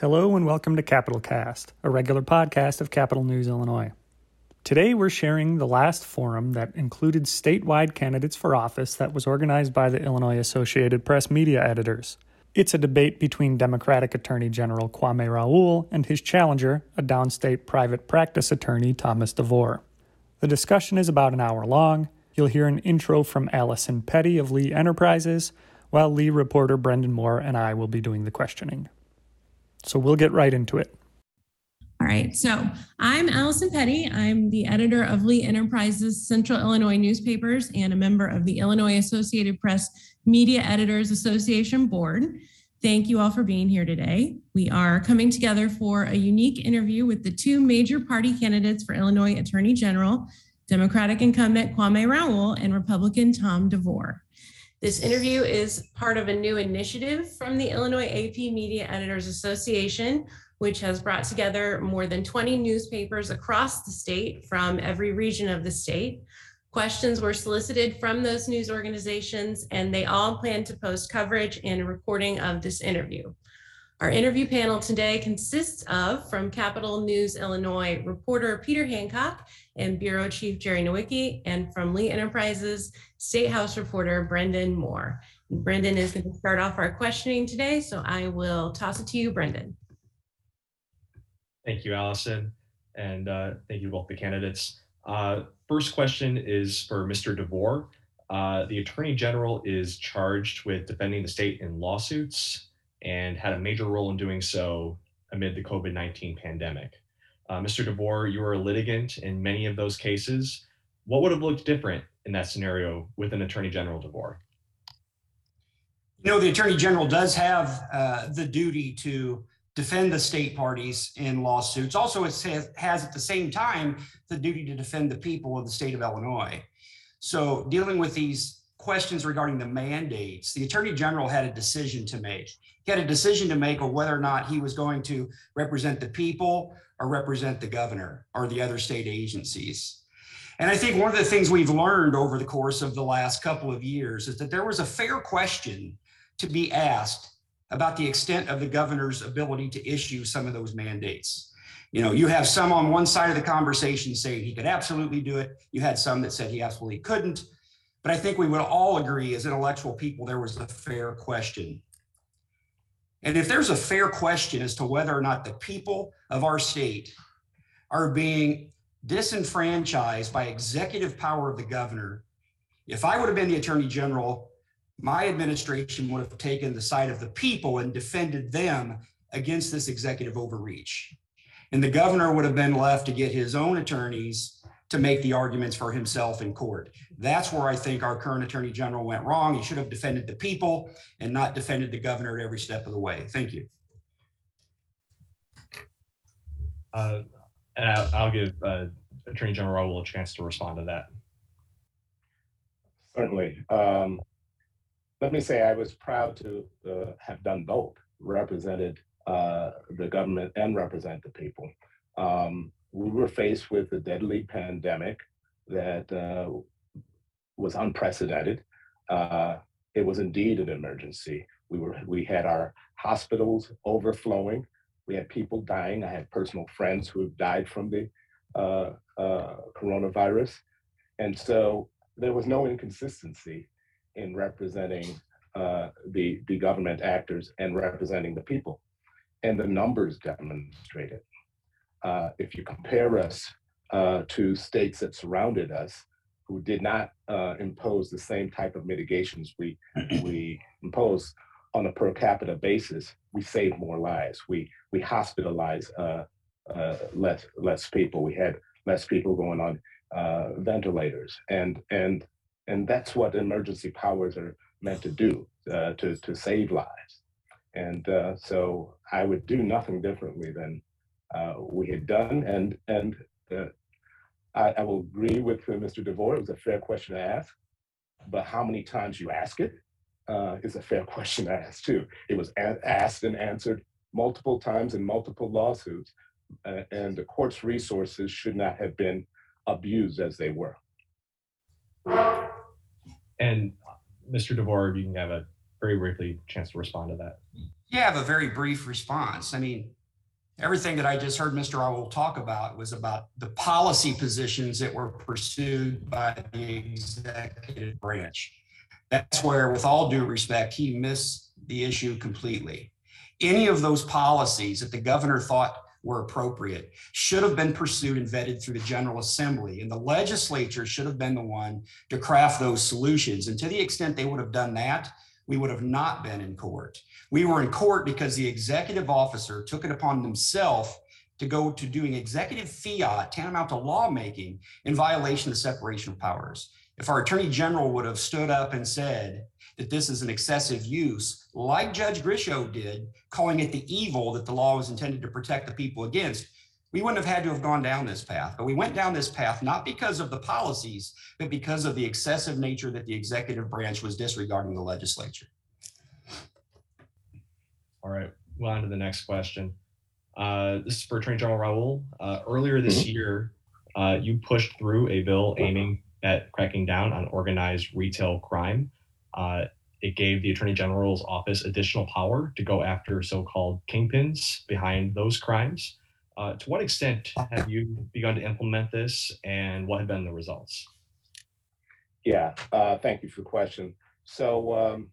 Hello and welcome to Capital Cast, a regular podcast of Capital News Illinois. Today we're sharing the last forum that included statewide candidates for office that was organized by the Illinois Associated Press media editors. It's a debate between Democratic Attorney General Kwame Raoul and his challenger, a downstate private practice attorney Thomas DeVore. The discussion is about an hour long. You'll hear an intro from Allison Petty of Lee Enterprises, while Lee reporter Brendan Moore and I will be doing the questioning. So we'll get right into it. All right. So I'm Allison Petty. I'm the editor of Lee Enterprises Central Illinois newspapers and a member of the Illinois Associated Press Media Editors Association Board. Thank you all for being here today. We are coming together for a unique interview with the two major party candidates for Illinois Attorney General, Democratic incumbent Kwame Raoul and Republican Tom DeVore. This interview is part of a new initiative from the Illinois AP Media Editors Association, which has brought together more than 20 newspapers across the state from every region of the state. Questions were solicited from those news organizations, and they all plan to post coverage and a recording of this interview. Our interview panel today consists of, from Capital News Illinois, reporter Peter Hancock and Bureau Chief Jerry Nowicki, and from Lee Enterprises, State House reporter Brendan Moore. Brendan is going to start off our questioning today, so I will toss it to you, Brendan. Thank you, Allison, and uh, thank you both the candidates. Uh, first question is for Mr. DeVore. Uh, the Attorney General is charged with defending the state in lawsuits and had a major role in doing so amid the COVID 19 pandemic. Uh, Mr. DeVore, you were a litigant in many of those cases. What would have looked different in that scenario with an Attorney General DeVore? You know, the Attorney General does have uh, the duty to defend the state parties in lawsuits. Also, it has, has at the same time the duty to defend the people of the state of Illinois. So, dealing with these questions regarding the mandates, the Attorney General had a decision to make. He had a decision to make of whether or not he was going to represent the people or represent the governor or the other state agencies. And I think one of the things we've learned over the course of the last couple of years is that there was a fair question to be asked about the extent of the governor's ability to issue some of those mandates. You know, you have some on one side of the conversation saying he could absolutely do it. You had some that said he absolutely couldn't. But I think we would all agree as intellectual people there was a fair question. And if there's a fair question as to whether or not the people of our state are being disenfranchised by executive power of the governor, if I would have been the attorney general, my administration would have taken the side of the people and defended them against this executive overreach. And the governor would have been left to get his own attorneys to make the arguments for himself in court. That's where I think our current attorney general went wrong. He should have defended the people and not defended the governor at every step of the way. Thank you. Uh, and I'll, I'll give uh, Attorney General Raoul a chance to respond to that. Certainly. Um, let me say I was proud to uh, have done both, represented uh, the government and represent the people. Um, we were faced with a deadly pandemic that uh, was unprecedented. Uh, it was indeed an emergency. We were we had our hospitals overflowing. We had people dying. I had personal friends who have died from the uh, uh coronavirus, and so there was no inconsistency in representing uh, the the government actors and representing the people, and the numbers demonstrate it uh, if you compare us uh, to states that surrounded us who did not uh, impose the same type of mitigations we, we impose on a per capita basis, we save more lives. We, we hospitalize uh, uh, less, less people. We had less people going on uh, ventilators. And, and, and that's what emergency powers are meant to do, to, to save lives. And so I would do nothing differently than uh, we had done. And and uh, I, I, will agree with uh, Mr. DeVore. It was a fair question to ask, but how many times you ask it uh, is a fair question to ask too. It was a- asked and answered multiple times in multiple lawsuits, uh, and the court's resources should not have been abused as they were. And Mr. DeVore, you can have a very briefly chance to respond to that. Yeah, I have a very brief response. I mean, everything that I just heard Mr. Raoul talk about was about the policy positions that were pursued by the executive branch. That's where, with all due respect, he missed the issue completely. Any of those policies that the governor thought were appropriate should have been pursued and vetted through the General Assembly. And the legislature should have been the one to craft those solutions. And to the extent they would have done that, we would have not been in court. We were in court because the executive officer took it upon himself to go to doing executive fiat tantamount to lawmaking in violation of separation of powers. If our attorney general would have stood up and said that this is an excessive use, like Judge Grischow did, calling it the evil that the law was intended to protect the people against, we wouldn't have had to have gone down this path. But we went down this path not because of the policies, but because of the excessive nature that the executive branch was disregarding the legislature. All right, move on to the next question. Uh, this is for Attorney General Raoul. Uh, earlier this year, uh, you pushed through a bill aiming at cracking down on organized retail crime. Uh, it gave the Attorney General's office additional power to go after so called kingpins behind those crimes. Uh, to what extent have you begun to implement this and what have been the results? Yeah, uh, thank you for the question. So um,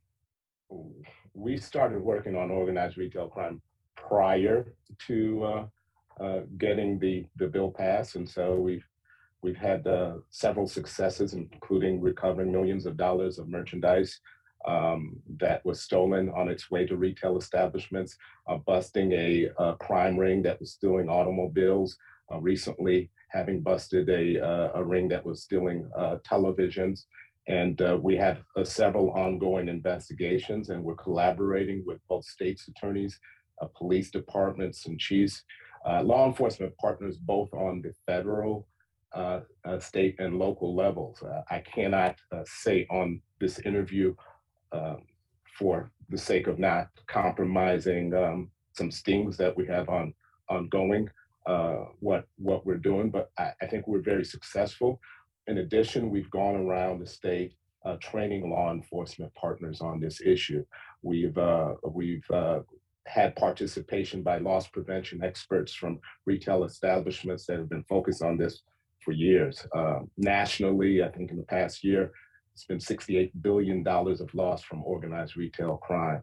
we started working on organized retail crime prior to uh, uh, getting the, the bill passed. And so we've We've had uh, several successes, including recovering millions of dollars of merchandise um, that was stolen on its way to retail establishments, uh, busting a, a, crime ring that was stealing automobiles, uh, recently having busted a, uh, a ring that was stealing televisions. And uh, we have several ongoing investigations, and we're collaborating with both states' attorneys, police departments, and chiefs, law enforcement partners, both on the federal uh, uh, state and local levels. Uh, I cannot uh, say on this interview um, for the sake of not compromising um, some stings that we have on ongoing uh, what what we're doing, but I, I, think we're very successful. In addition, we've gone around the state uh, training law enforcement partners on this issue. We've we've had participation by loss prevention experts from retail establishments that have been focused on this for years. Uh, nationally, I think in the past year, it's been $68 billion of loss from organized retail crime.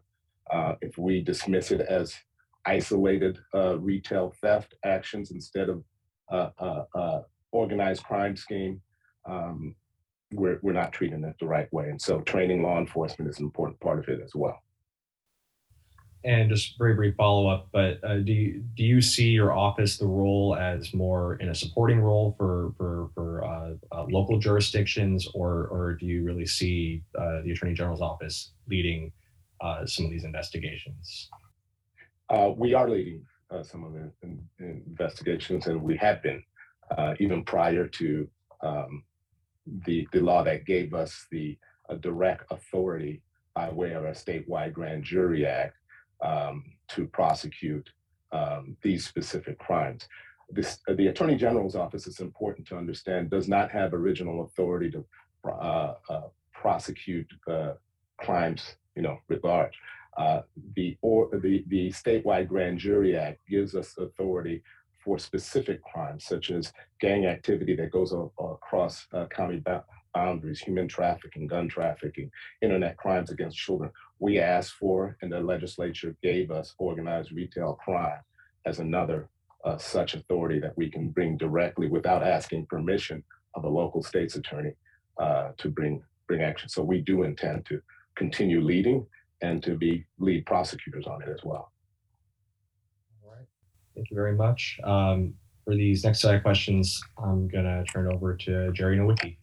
Uh, if we dismiss it as isolated uh, retail theft actions instead of uh, uh, uh, organized crime scheme, um, we're, we're not treating it the right way. And so training law enforcement is an important part of it as well. And just very brief follow up, but uh, do you, do you see your office the role as more in a supporting role for for for uh, uh, local jurisdictions, or or do you really see uh, the Attorney General's office leading uh, some of these investigations? Uh, we are leading some of the in, in investigations, and we have been even prior to um, the the law that gave us the direct authority by way of our statewide grand jury act um, to prosecute um, these specific crimes. This, the Attorney General's office, it's important to understand, does not have original authority to uh, uh, prosecute uh, crimes, you know, writ large. Uh, the, or, the, the statewide grand jury act gives us authority for specific crimes such as gang activity that goes across uh, county boundaries, human trafficking, gun trafficking, internet crimes against children. We asked for, and the legislature gave us organized retail crime as another uh, such authority that we can bring directly without asking permission of a local state's attorney uh, to bring bring action. So we do intend to continue leading and to be lead prosecutors on it as well. All right. Thank you very much. Um, for these next set of questions, I'm going to turn over to Jerry Nowicki.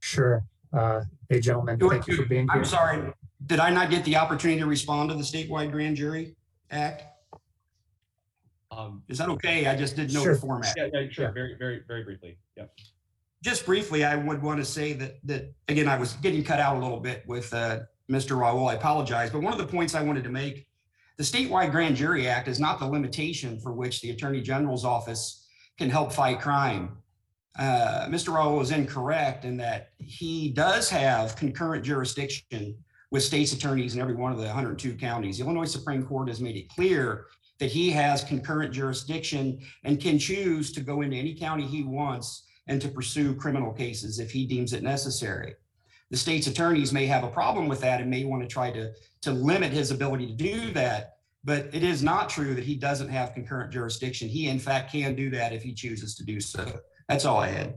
Sure. Uh, hey, gentlemen, thank you for being here. I'm sorry. Did I not get the opportunity to respond to the statewide grand jury act? Um, Is that okay? I just didn't know Sure. the format. yeah, yeah, sure. Very, very, very briefly. Yep. Just briefly, I would want to say that, that, again, I was getting cut out a little bit with uh, Mr. Raoul. I apologize. But one of the points I wanted to make, the statewide grand jury act is not the limitation for which the attorney general's office can help fight crime uh, Mr. Raoul is incorrect in that he does have concurrent jurisdiction with state's attorneys in every one of the 102 counties. The Illinois Supreme Court has made it clear that he has concurrent jurisdiction and can choose to go into any county he wants and to pursue criminal cases if he deems it necessary. The state's attorneys may have a problem with that and may want to try to, to limit his ability to do that. But it is not true that he doesn't have concurrent jurisdiction. He, in fact, can do that if he chooses to do so. That's all I had.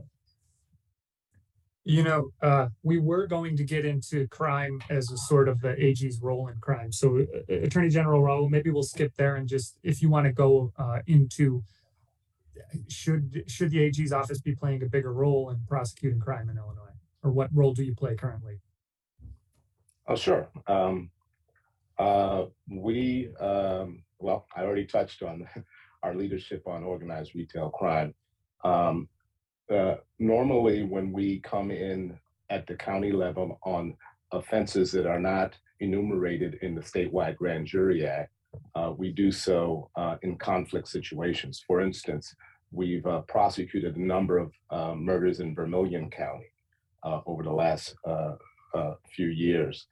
You know, uh, we were going to get into crime as a sort of the AG's role in crime. So, uh, Attorney General Raoul, maybe we'll skip there and just if you want to go uh, into should should the AG's office be playing a bigger role in prosecuting crime in Illinois, or what role do you play currently? Oh, sure. Um, uh, we um, well, I already touched on our leadership on organized retail crime. Um, uh, normally when we come in at the county level on offenses that are not enumerated in the statewide grand jury act, uh, we do so uh, in conflict situations. For instance, we've uh, prosecuted a number of uh, murders in Vermilion County uh, over the last few years.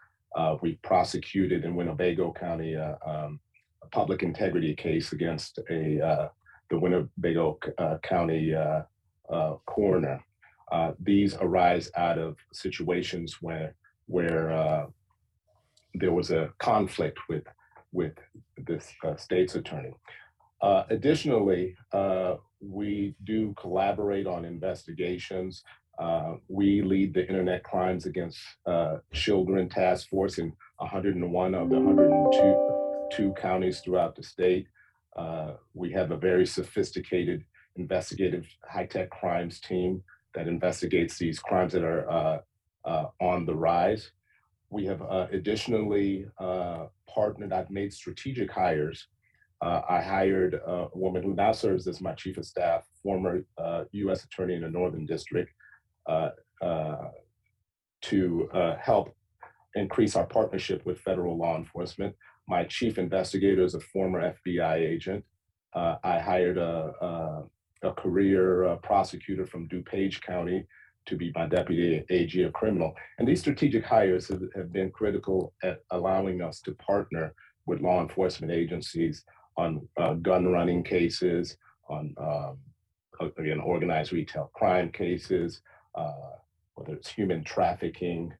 we've prosecuted in Winnebago County um, a public integrity case against a the Winnebago County uh, coroner. Uh, these arise out of situations where where uh, there was a conflict with with this uh, state's attorney. Uh, additionally, uh, we do collaborate on investigations. We lead the Internet Crimes Against Children Task Force in 101 of the 102 two counties throughout the state. we have a very sophisticated investigative high-tech crimes team that investigates these crimes that are uh, uh, on the rise. We have uh, additionally uh, partnered, I've made strategic hires. Uh, I hired a woman who now serves as my chief of staff, former US uh, attorney in the Northern District, to help increase our partnership with federal law enforcement. My chief investigator is a former FBI agent. I hired a, a a career uh, prosecutor from DuPage County to be my deputy AG of criminal. And these strategic hires have, have been critical at allowing us to partner with law enforcement agencies on uh, gun running cases, on um, again organized retail crime cases, uh, whether it's human trafficking,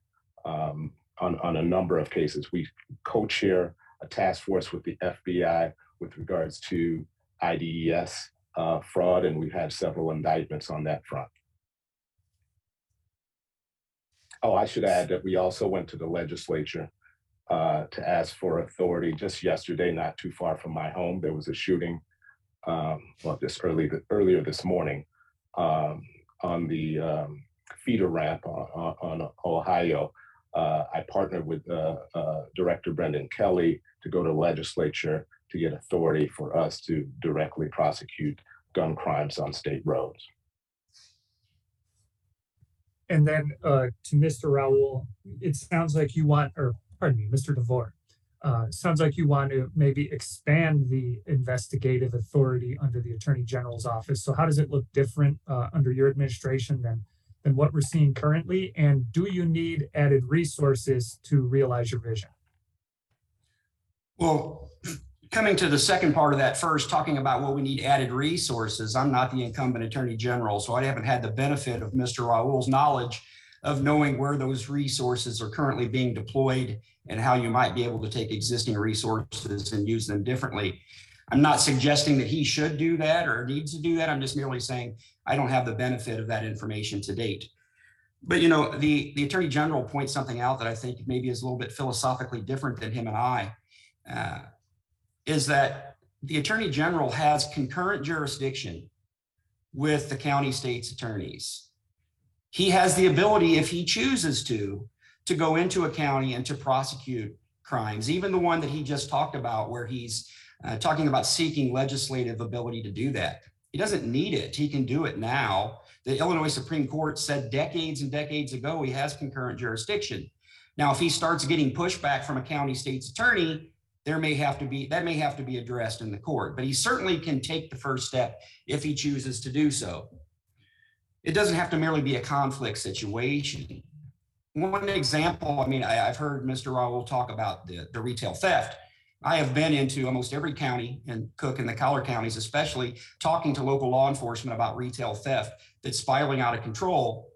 um, on, on a number of cases. We co-chair a task force with the FBI with regards to IDES uh, fraud, and we've had several indictments on that front. Oh, I should add that we also went to the legislature uh, to ask for authority just yesterday, not too far from my home. There was a shooting, um, well, just early earlier this morning um, on the um, feeder ramp on, on Ohio. Uh, I partnered with uh, uh, Director Brendan Kelly to go to legislature to get authority for us to directly prosecute gun crimes on state roads. And then uh, to Mr. Raoul, it sounds like you want, or pardon me, Mr. DeVore, uh, sounds like you want to maybe expand the investigative authority under the Attorney General's office. So how does it look different uh, under your administration than than what we're seeing currently? And do you need added resources to realize your vision? Well, coming to the second part of that first, talking about what we need added resources, I'm not the incumbent attorney general, so I haven't had the benefit of Mr. Raoul's knowledge of knowing where those resources are currently being deployed and how you might be able to take existing resources and use them differently. I'm not suggesting that he should do that or needs to do that. I'm just merely saying I don't have the benefit of that information to date. But you know, the, the attorney general points something out that I think maybe is a little bit philosophically different than him and I. Uh, is that the attorney general has concurrent jurisdiction with the county state's attorneys. He has the ability, if he chooses to, to go into a county and to prosecute crimes, even the one that he just talked about, where he's uh, talking about seeking legislative ability to do that. He doesn't need it. He can do it now. The Illinois Supreme Court said decades and decades ago he has concurrent jurisdiction. Now, if he starts getting pushback from a county state's attorney, there may have to be that may have to be addressed in the court, but he certainly can take the first step if he chooses to do so. It doesn't have to merely be a conflict situation. one example, I mean, I, have heard Mr. Raoul talk about the, the retail theft. I have been into almost every county and Cook and the collar counties, especially talking to local law enforcement about retail theft that's spiraling out of control.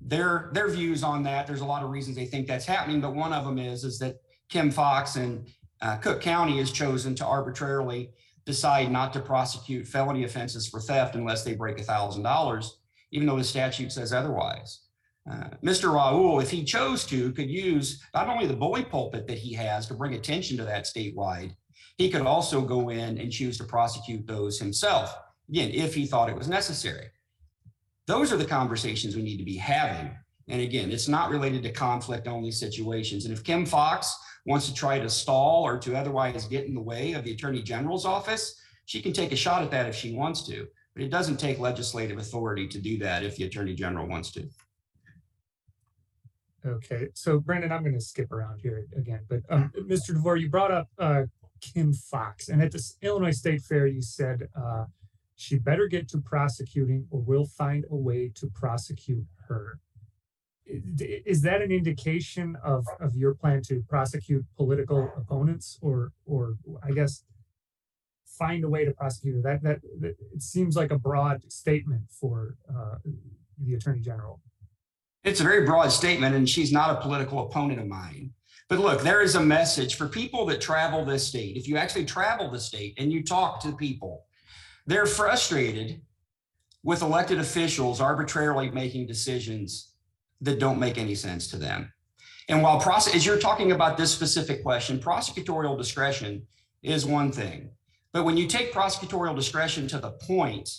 Their their views on that, there's a lot of reasons they think that's happening, but one of them is is that Kim Foxx and uh, Cook County has chosen to arbitrarily decide not to prosecute felony offenses for theft unless they break a thousand dollars, even though the statute says otherwise. Uh, Mr. Raoul, if he chose to, could use not only the bully pulpit that he has to bring attention to that statewide, he could also go in and choose to prosecute those himself, again, if he thought it was necessary. Those are the conversations we need to be having. And again, it's not related to conflict only situations. And if Kim Foxx wants to try to stall or to otherwise get in the way of the Attorney General's office, she can take a shot at that if she wants to. But it doesn't take legislative authority to do that if the Attorney General wants to. Okay, so Brendan, I'm going to skip around here again, but um, Mr. DeVore, you brought up uh, Kim Foxx, and at this Illinois State Fair, you said uh, she better get to prosecuting, or we'll find a way to prosecute her. Is that an indication of, of your plan to prosecute political opponents, or or I guess find a way to prosecute her? That that, that it seems like a broad statement for uh, the Attorney General. It's a very broad statement, and she's not a political opponent of mine. But look, there is a message for people that travel this state. If you actually travel the state and you talk to people, they're frustrated with elected officials arbitrarily making decisions that don't make any sense to them. And while process, as you're talking about this specific question, prosecutorial discretion is one thing. But when you take prosecutorial discretion to the point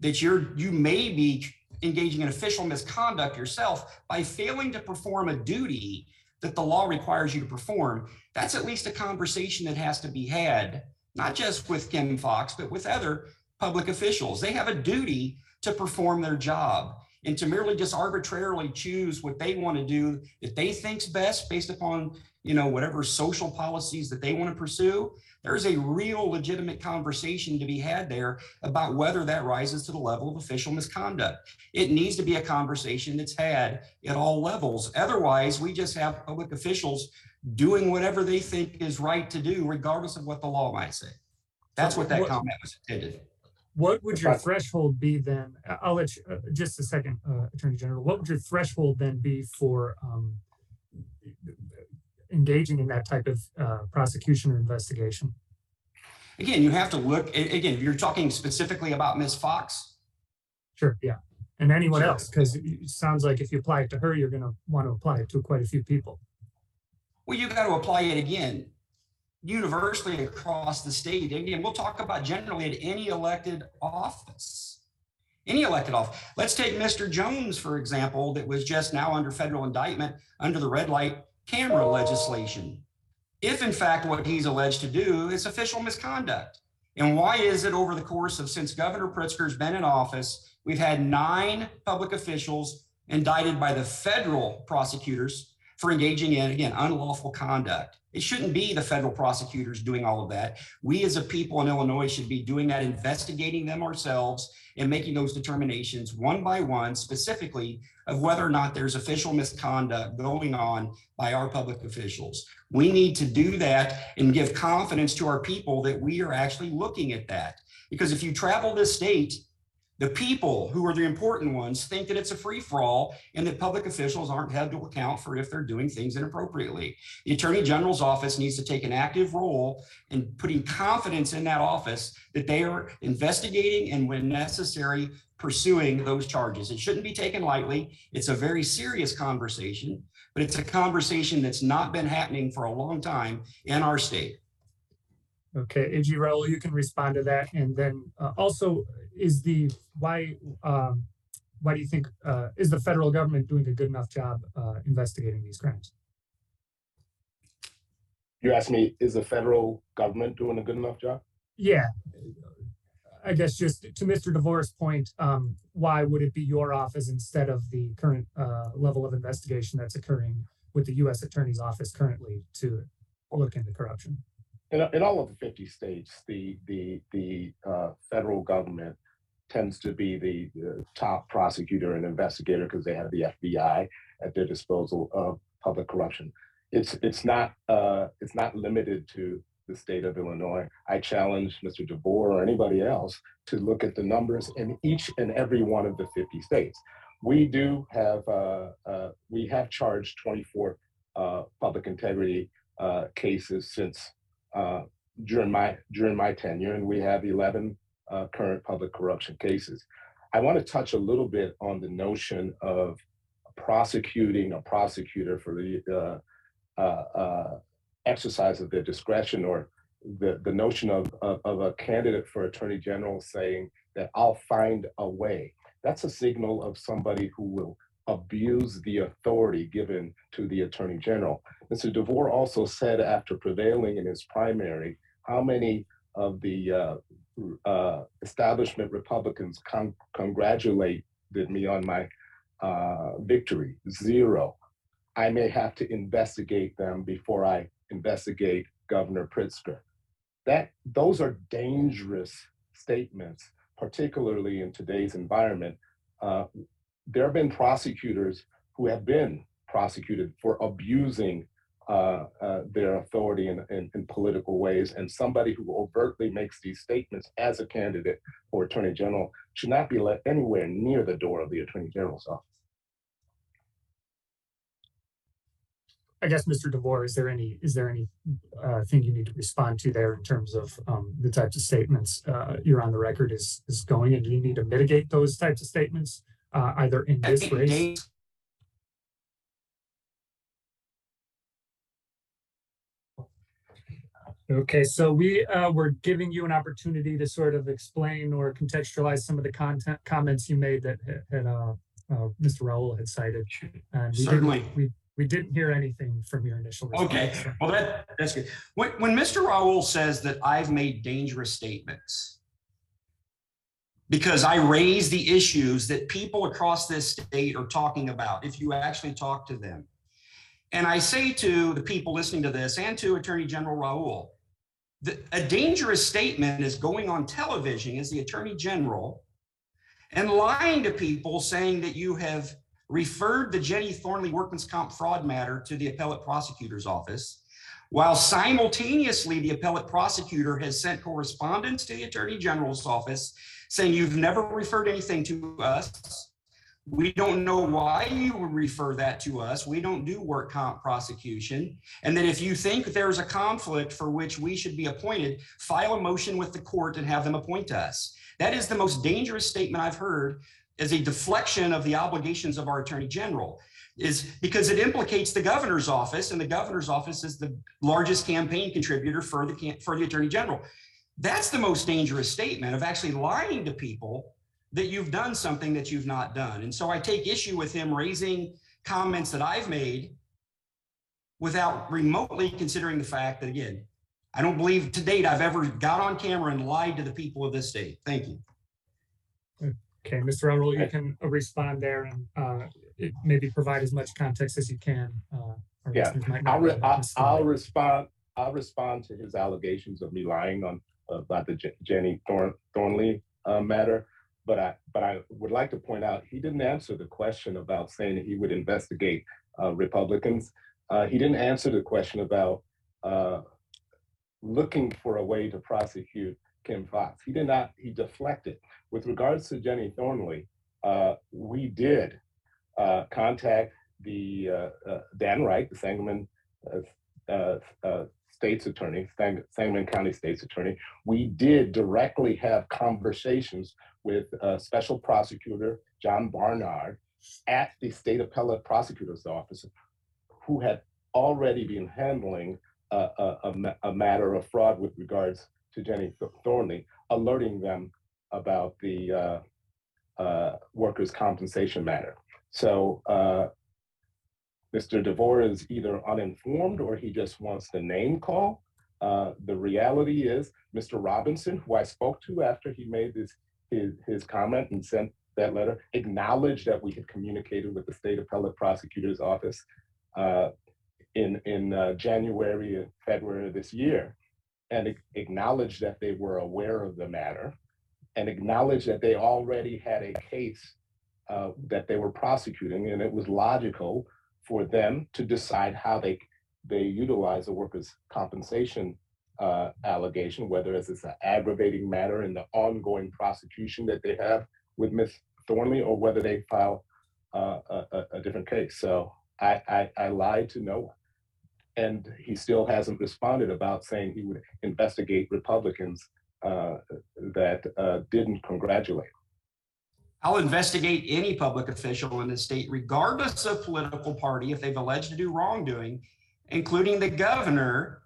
that you're you may be engaging in official misconduct yourself by failing to perform a duty that the law requires you to perform, that's at least a conversation that has to be had, not just with Kim Foxx, but with other public officials. They have a duty to perform their job and to merely just arbitrarily choose what they want to do that they think's best based upon you know whatever social policies that they want to pursue there's a real legitimate conversation to be had there about whether that rises to the level of official misconduct. It needs to be a conversation that's had at all levels. Otherwise, we just have public officials doing whatever they think is right to do, regardless of what the law might say. That's what that what, comment was intended. What would your threshold be then? I'll let you, uh, just a second, uh, Attorney General. What would your threshold then be for um, engaging in that type of uh, prosecution or investigation? Again, you have to look, again, you're talking specifically about Ms. Foxx. Sure, yeah. And anyone sure. else, because it sounds like if you apply it to her, you're going to want to apply it to quite a few people. Well, you've got to apply it again universally across the state. Again, we'll talk about generally at any elected office. Any elected office. Let's take Mr. Jones, for example, that was just now under federal indictment under the red light camera legislation. If in fact what he's alleged to do is official misconduct. And why is it over the course of since Governor Pritzker's been in office, we've had nine public officials indicted by the federal prosecutors for engaging in, again, unlawful conduct. It shouldn't be the federal prosecutors doing all of that. We as a people in Illinois should be doing that, investigating them ourselves and making those determinations one by one, specifically of whether or not there's official misconduct going on by our public officials. We need to do that and give confidence to our people that we are actually looking at that. Because if you travel this state the people who are the important ones think that it's a free for all and that public officials aren't held to account for if they're doing things inappropriately. The Attorney General's office needs to take an active role in putting confidence in that office that they are investigating and, when necessary, pursuing those charges. It shouldn't be taken lightly. It's a very serious conversation, but it's a conversation that's not been happening for a long time in our state. Okay, AG Raoul, you can respond to that. And then uh, also, is the why um, why do you think uh, is the federal government doing a good enough job uh, investigating these crimes? You asked me, is the federal government doing a good enough job? Yeah, I guess just to Mr. DeVore's point, um, why would it be your office instead of the current uh, level of investigation that's occurring with the U.S. Attorney's Office currently to look into corruption? in, in all of the 50 states, the, the, the uh, federal government tends to be the, the top prosecutor and investigator because they have the FBI at their disposal of public corruption. It's it's not uh, it's not limited to the state of Illinois. I challenge Mr. DeVore or anybody else to look at the numbers in each and every one of the 50 states. We do have uh, uh, we have charged 24 uh, public integrity uh, cases since uh, during my during my tenure, and we have 11 uh, current public corruption cases. I want to touch a little bit on the notion of prosecuting a prosecutor for the exercise of their discretion or the, the notion of, of, of a candidate for attorney general saying that I'll find a way. That's a signal of somebody who will abuse the authority given to the attorney general. Mr. DeVore also said after prevailing in his primary, how many of the uh, uh, establishment Republicans con- congratulated me on my uh, victory? Zero. I may have to investigate them before I investigate Governor Pritzker. That those are dangerous statements, particularly in today's environment. Uh, there have been prosecutors who have been prosecuted for abusing uh, uh, their authority in, in, in, political ways, and somebody who overtly makes these statements as a candidate for attorney general should not be let anywhere near the door of the attorney general's office. I guess, Mr. DeVore, is there any is there any uh, thing you need to respond to there in terms of um, the types of statements uh, you're on the record is is going, and do you need to mitigate those types of statements uh, either in this race? Okay, so we uh, were giving you an opportunity to sort of explain or contextualize some of the content comments you made that had, uh, uh, Mr. Raoul had cited. And we Certainly. We, we didn't hear anything from your initial response. Okay, well that that's good. When, when Mr. Raoul says that I've made dangerous statements because I raise the issues that people across this state are talking about, if you actually talk to them. And I say to the people listening to this and to Attorney General Raoul, that a dangerous statement is going on television as the Attorney General and lying to people saying that you have referred the Jenny Thornley workman's comp fraud matter to the appellate prosecutor's office, while simultaneously the appellate prosecutor has sent correspondence to the attorney general's office saying you've never referred anything to us. We don't know why you would refer that to us. We don't do work comp prosecution. And that if you think there's a conflict for which we should be appointed, file a motion with the court and have them appoint us. That is the most dangerous statement I've heard as a deflection of the obligations of our attorney general is because it implicates the governor's office and the governor's office is the largest campaign contributor for the for the attorney general. That's the most dangerous statement of actually lying to people that you've done something that you've not done. And so i take issue with him raising comments that i've made without remotely considering the fact that again i don't believe to date i've ever got on camera and lied to the people of this state. Thank you Okay, Mr. Raoul, you can uh, respond there and uh, maybe provide as much context as you can. Uh, yeah, I'll, re I'll, I'll, respond. I'll respond to his allegations of me lying on uh, about the J Jenny Thorn Thornley uh, matter. But I, but I would like to point out he didn't answer the question about saying that he would investigate uh, Republicans. he didn't answer the question about looking for a way to prosecute Kim Foxx. He did not. He deflected with regards to Jenny Thornley, uh, we did uh, contact the uh, uh Dan Wright, the Sangamon uh, State's Attorney, Sang- Sangamon County State's Attorney. We did directly have conversations with Special Prosecutor John Barnard at the State Appellate Prosecutor's Office, who had already been handling a, a, a, matter of fraud with regards to Jenny Thornley, alerting them about the uh, uh, workers' compensation matter. So uh, Mr. DeVore is either uninformed or he just wants the name call. Uh, the reality is Mr. Robinson, who I spoke to after he made this, his, his comment and sent that letter, acknowledged that we had communicated with the state appellate prosecutor's office uh, in, in uh, January and February of this year and acknowledged that they were aware of the matter and acknowledge that they already had a case uh, that they were prosecuting, and it was logical for them to decide how they they utilize a workers' compensation uh, allegation, whether it's, it's an aggravating matter in the ongoing prosecution that they have with Ms. Thornley, or whether they file uh, a, a, different case. So I, I, I lied to no one. And he still hasn't responded about saying he would investigate Republicans uh, that uh, didn't congratulate. I'll investigate any public official in the state, regardless of political party, if they've alleged to do wrongdoing, including the governor,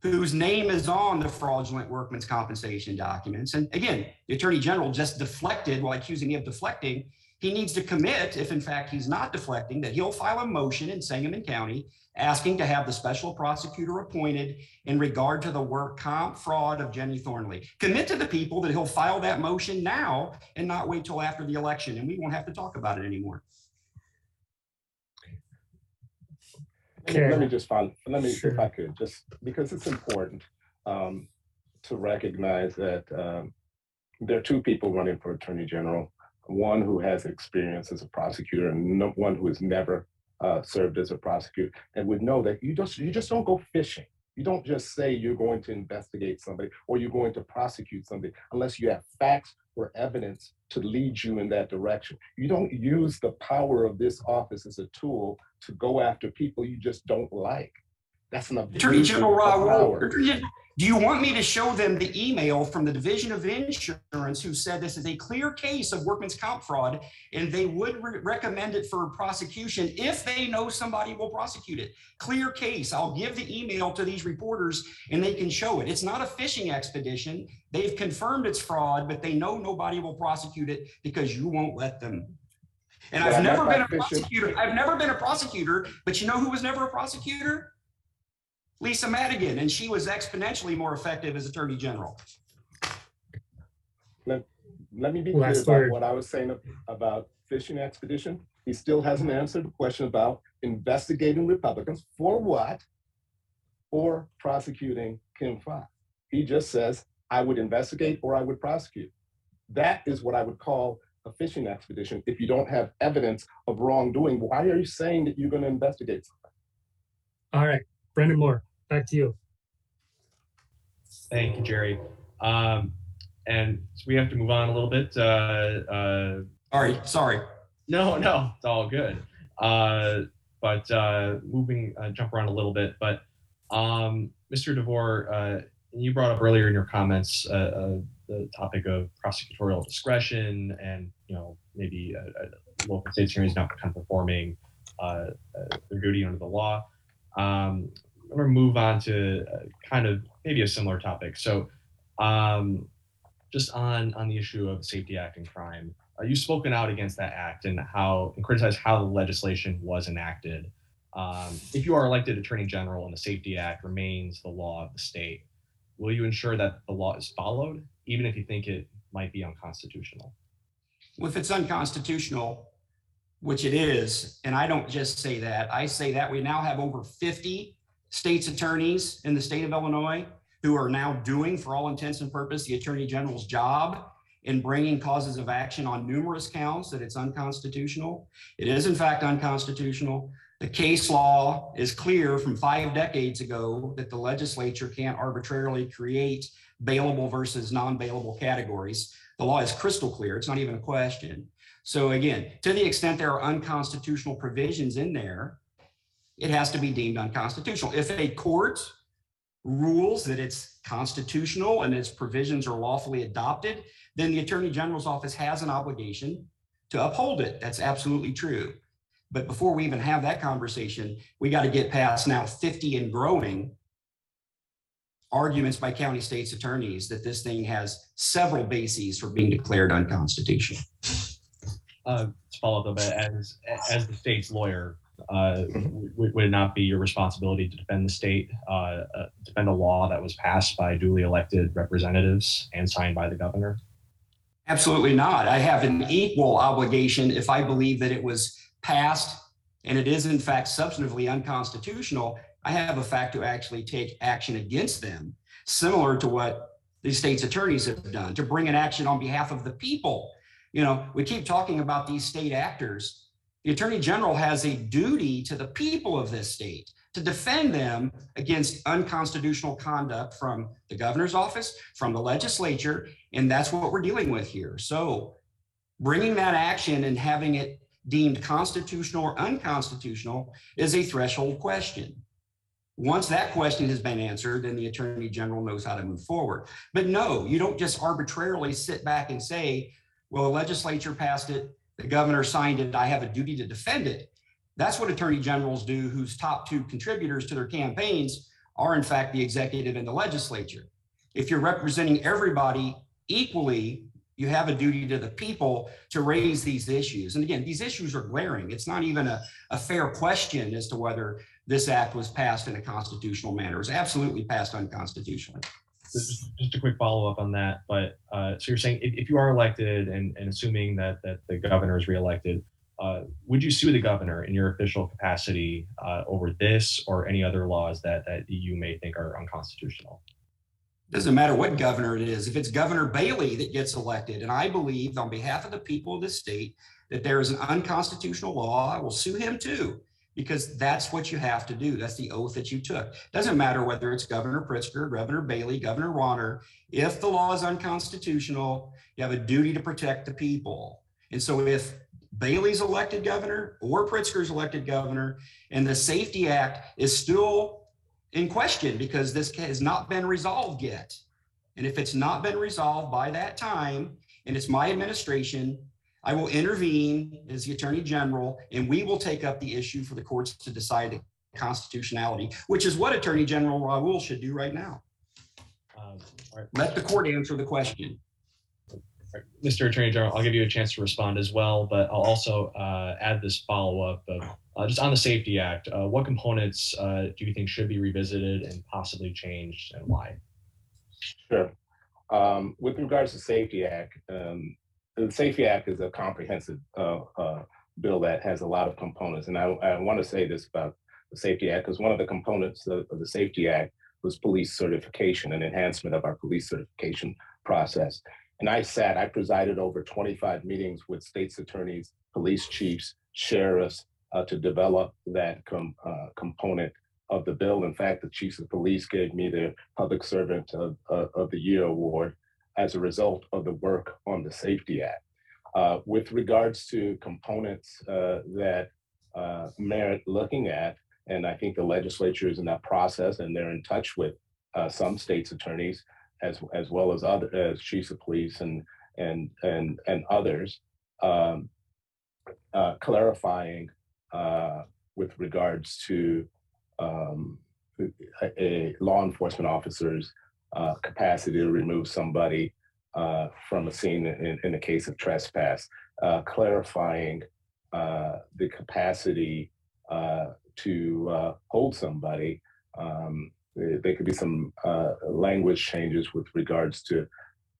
whose name is on the fraudulent workman's compensation documents. And again, the attorney general just deflected while accusing me of deflecting he needs to commit, if in fact he's not deflecting, that he'll file a motion in Sangamon County asking to have the special prosecutor appointed in regard to the work comp fraud of Jenny Thornley. Commit to the people that he'll file that motion now and not wait till after the election, and we won't have to talk about it anymore. Okay. Let me just follow, let me, sure. if I could, just because it's important um, to recognize that um, there are two people running for attorney general one who has experience as a prosecutor and no, one who has never uh, served as a prosecutor and would know that you just you just don't go fishing. You don't just say you're going to investigate somebody or you're going to prosecute somebody unless you have facts or evidence to lead you in that direction. You don't use the power of this office as a tool to go after people you just don't like. That's an Attorney General Raoul, do you want me to show them the email from the Division of Insurance who said this is a clear case of workman's comp fraud and they would re- recommend it for prosecution if they know somebody will prosecute it? Clear case. I'll give the email to these reporters and they can show it. It's not a fishing expedition. They've confirmed it's fraud, but they know nobody will prosecute it because you won't let them. And yeah, I've never been a prosecutor. I've never been a prosecutor, but you know who was never a prosecutor? Lisa Madigan, and she was exponentially more effective as Attorney General. Let, let me be clear Last about word. what I was saying about fishing expedition. He still hasn't answered the question about investigating Republicans for what or prosecuting Kim Foxx. He just says, I would investigate or I would prosecute. That is what I would call a fishing expedition. If you don't have evidence of wrongdoing, why are you saying that you're going to investigate something? All right. Brendan Moore, back to you. Thank you, Jerry. Um, and so we have to move on a little bit. Uh, uh, sorry, sorry. No, no, it's all good. Uh, but uh, moving, uh, jump around a little bit. But um, Mr. DeVore, uh, you brought up earlier in your comments uh, uh, the topic of prosecutorial discretion and you know maybe a, a local state attorneys not kind of performing uh, uh, their duty under the law. Um, I'm going to move on to uh, kind of maybe a similar topic. So, um, just on on the issue of SAFE-T Act and crime, uh, you've spoken out against that act and how and criticized how the legislation was enacted. Um, if you are elected Attorney General and the SAFE-T Act remains the law of the state, will you ensure that the law is followed, even if you think it might be unconstitutional? Well, if it's unconstitutional, which it is, and I don't just say that, I say that we now have over 50 state's attorneys in the state of Illinois who are now doing, for all intents and purposes, the attorney general's job in bringing causes of action on numerous counts that it's unconstitutional. It is, in fact, unconstitutional. The case law is clear from five decades ago that the legislature can't arbitrarily create bailable versus non bailable categories. The law is crystal clear. It's not even a question. So, again, to the extent there are unconstitutional provisions in there, it has to be deemed unconstitutional. If a court rules that it's constitutional and its provisions are lawfully adopted, then the Attorney General's office has an obligation to uphold it. That's absolutely true. But before we even have that conversation, we got to get past now 50 and growing arguments by county states attorneys that this thing has several bases for being declared unconstitutional. Uh, follow bit, as as the state's lawyer, uh, would, would, it not be your responsibility to defend the state, uh, uh, defend a law that was passed by duly elected representatives and signed by the governor? Absolutely not. I have an equal obligation if I believe that it was passed and it is in fact substantively unconstitutional. I have a fact to actually take action against them, similar to what the state's attorneys have done to bring an action on behalf of the people You know, we keep talking about these state actors. The attorney general has a duty to the people of this state to defend them against unconstitutional conduct from the governor's office, from the legislature, and that's what we're dealing with here. So, bringing that action and having it deemed constitutional or unconstitutional is a threshold question. Once that question has been answered, then the attorney general knows how to move forward. But no, you don't just arbitrarily sit back and say, well, the legislature passed it, the governor signed it, I have a duty to defend it. That's what attorney generals do, whose top two contributors to their campaigns are, in fact, the executive and the legislature. If you're representing everybody equally, you have a duty to the people to raise these issues. And again, these issues are glaring. It's not even a, a fair question as to whether this act was passed in a constitutional manner. It was absolutely passed unconstitutionally. Just, a quick follow up on that. But uh, so you're saying if, if you are elected and, and assuming that, that the governor is reelected, uh, would you sue the governor in your official capacity uh, over this or any other laws that, that you may think are unconstitutional? Doesn't matter what governor it is. If it's Governor Bailey that gets elected, and I believe on behalf of the people of this state that there is an unconstitutional law, I will sue him too, because that's what you have to do. That's the oath that you took. Doesn't matter whether it's Governor Pritzker, Governor Bailey, Governor Rauner. If the law is unconstitutional, you have a duty to protect the people. And so if Bailey's elected governor or Pritzker's elected governor, and the SAFE-T Act is still in question because this has not been resolved yet. And if it's not been resolved by that time, and it's my administration, I will intervene as the Attorney General, and we will take up the issue for the courts to decide the constitutionality, which is what Attorney General Raoul should do right now. Um, Let the court answer the question. Mr. Attorney General, I'll give you a chance to respond as well, but I'll also uh, add this follow up of uh, just on the SAFE-T Act. Uh, what components uh, do you think should be revisited and possibly changed, and why? Sure. Um, with regards to SAFE-T Act, um, the SAFE-T Act is a comprehensive uh, uh, bill that has a lot of components, and I, I want to say this about the SAFE-T Act because one of the components of, of the SAFE-T Act was police certification and enhancement of our police certification process. And I sat, I presided over 25 meetings with states attorneys, police chiefs, sheriffs uh, to develop that com- uh, component of the bill. In fact, the chiefs of police gave me the Public Servant of, of the Year award as a result of the work on the SAFE-T Act. Uh, with regards to components uh, that uh, merit looking at, and I think the legislature is in that process and they're in touch with some states' attorneys as as well as other as chiefs of police and and and and others, um, uh, clarifying uh, with regards to um, a, a, law enforcement officer's uh, capacity to remove somebody uh, from a scene in, in the case of trespass, uh, clarifying uh, the capacity to hold somebody um, there could be some uh, language changes with regards to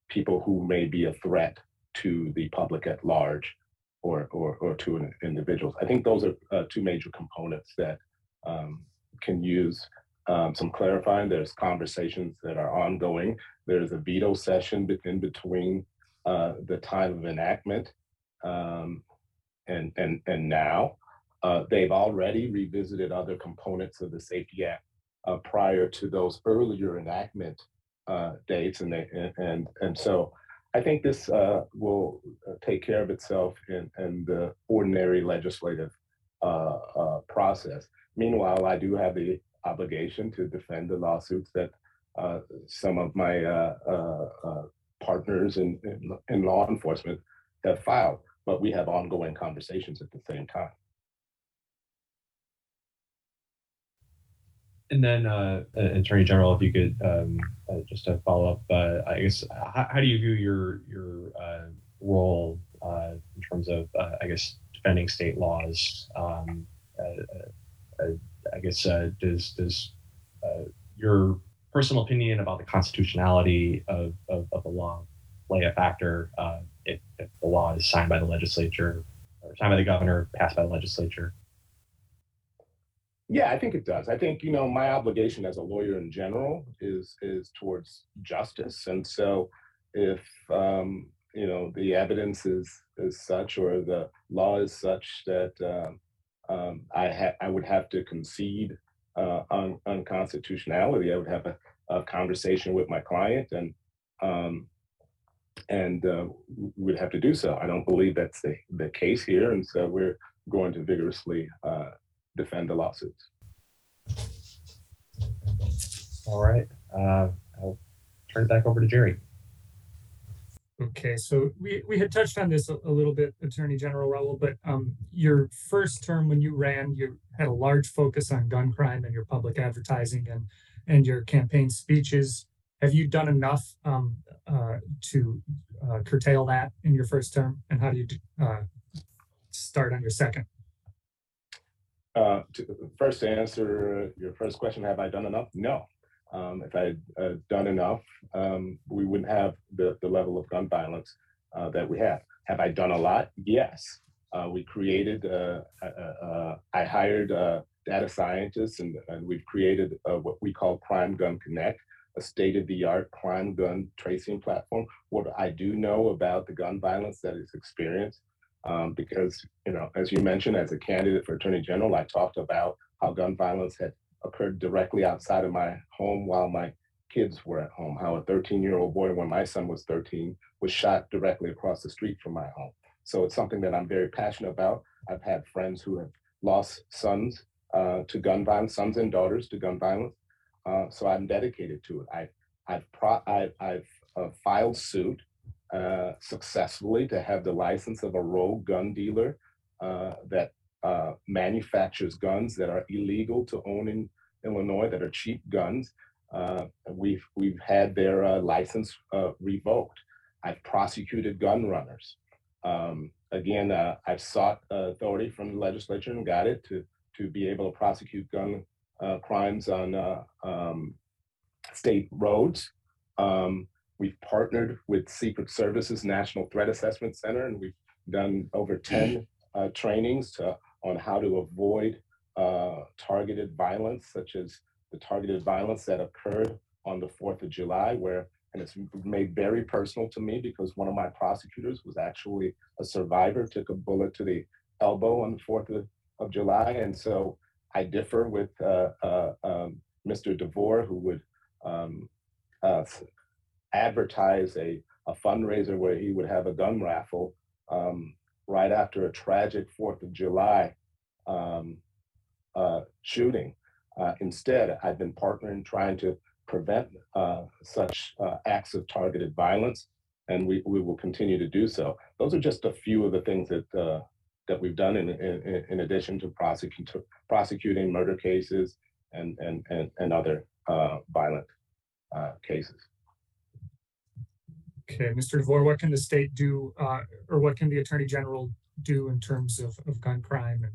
people who may be a threat to the public at large or, or, or to individuals. I think those are uh, two major components that um, can use um, some clarifying. There's conversations that are ongoing. There's a veto session in between uh, the time of enactment um, and, and, and now. Uh, they've already revisited other components of the SAFE-T Act uh, prior to those earlier enactment uh, dates, and they and and, so I think this uh, will uh, take care of itself in, in the ordinary legislative process. Meanwhile, I do have the obligation to defend the lawsuits that some of my partners in, in, in law enforcement have filed, but we have ongoing conversations at the same time. And then, uh, uh, Attorney General, if you could um, uh, just to follow up, uh, I guess how, how, do you view your your uh, role uh, in terms of, I guess, defending state laws? Um, I guess does does your personal opinion about the constitutionality of, of, of the law play a factor if, if the law is signed by the legislature or signed by the governor, passed by the legislature? Yeah, I think it does. I think you know my obligation as a lawyer in general is is towards justice, and so if um, you know, the evidence is is such, or the law is such that um, um, I ha- I would have to concede uh, on unconstitutionality. I would have a, a conversation with my client, and um, and uh, would have to do so. I don't believe that's the, the case here, and so we're going to vigorously uh, defend the lawsuits. All right. Uh, I'll turn it back over to Jerry. Okay, so we, we had touched on this a, a little bit, Attorney General Raoul, but um, your first term when you ran, you had a large focus on gun crime and your public advertising and and your campaign speeches. Have you done enough um, uh, to uh, curtail that in your first term? And how do you uh, start on your second? Uh, to, first, to answer your first question, have I done enough? No. Um, if I had uh, done enough, um, we wouldn't have the, the level of gun violence uh, that we have. Have I done a lot? Yes. Uh, we created, uh, uh, uh, I hired data scientists, and, and we've created what we call Crime Gun Connect, a state of the art crime gun tracing platform. What I do know about the gun violence that is experienced, um, because, you know, as you mentioned, as a candidate for Attorney General, I talked about how gun violence had occurred directly outside of my home while my kids were at home. How a 13 year old boy, when my son was 13, was shot directly across the street from my home. So it's something that I'm very passionate about. I've had friends who have lost sons uh, to gun violence, sons and daughters to gun violence. Uh, so I'm dedicated to it. I, I've, pro- I, I've uh, filed suit uh, successfully to have the license of a rogue gun dealer uh, that uh, manufactures guns that are illegal to own in Illinois that are cheap guns. Uh, we've we've had their uh, license uh, revoked. I've prosecuted gun runners. Um, again, uh, I've sought authority from the legislature and got it to to be able to prosecute gun uh, crimes on um, state roads. Um, we've partnered with Secret Services National Threat Assessment Center, and we've done over 10 trainings to on how to avoid uh, targeted violence, such as the targeted violence that occurred on the 4th of July, where, and it's made very personal to me because one of my prosecutors was actually a survivor, took a bullet to the elbow on the 4th of, of July. And so I differ with uh, uh, um, Mr. DeVore, who would um, uh, advertise a, a fundraiser where he would have a gun raffle um, right after a tragic 4th of July um, uh, shooting. Uh, instead, I've been partnering trying to prevent uh, such uh, acts of targeted violence, and we, we will continue to do so. Those are just a few of the things that uh, that we've done in, in, in addition to prosecute, prosecuting murder cases and, and, and, and other violent cases. Okay, Mr. DeVore, what can the state do, uh, or what can the Attorney General do in terms of, of gun crime and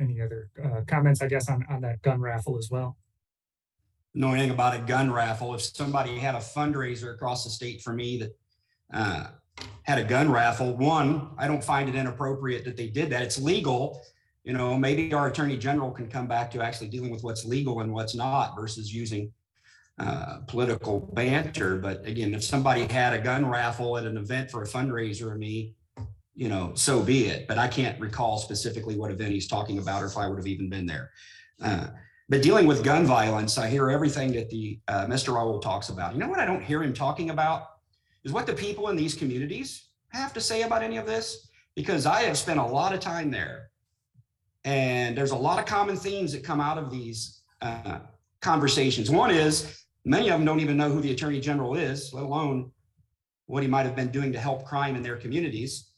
any other uh, comments, I guess, on, on that gun raffle as well? Know anything about a gun raffle? If somebody had a fundraiser across the state for me that uh, had a gun raffle, one, I don't find it inappropriate that they did that. It's legal. You know, maybe our attorney general can come back to actually dealing with what's legal and what's not versus using uh, political banter. But again, if somebody had a gun raffle at an event for a fundraiser of me, you know, so be it. But I can't recall specifically what event he's talking about or if I would have even been there. Uh, but dealing with gun violence, I hear everything that the uh, Mr. Raoul talks about. You know what I don't hear him talking about is what the people in these communities have to say about any of this, because I have spent a lot of time there, and there's a lot of common themes that come out of these uh, conversations. One is many of them don't even know who the attorney general is, let alone what he might have been doing to help crime in their communities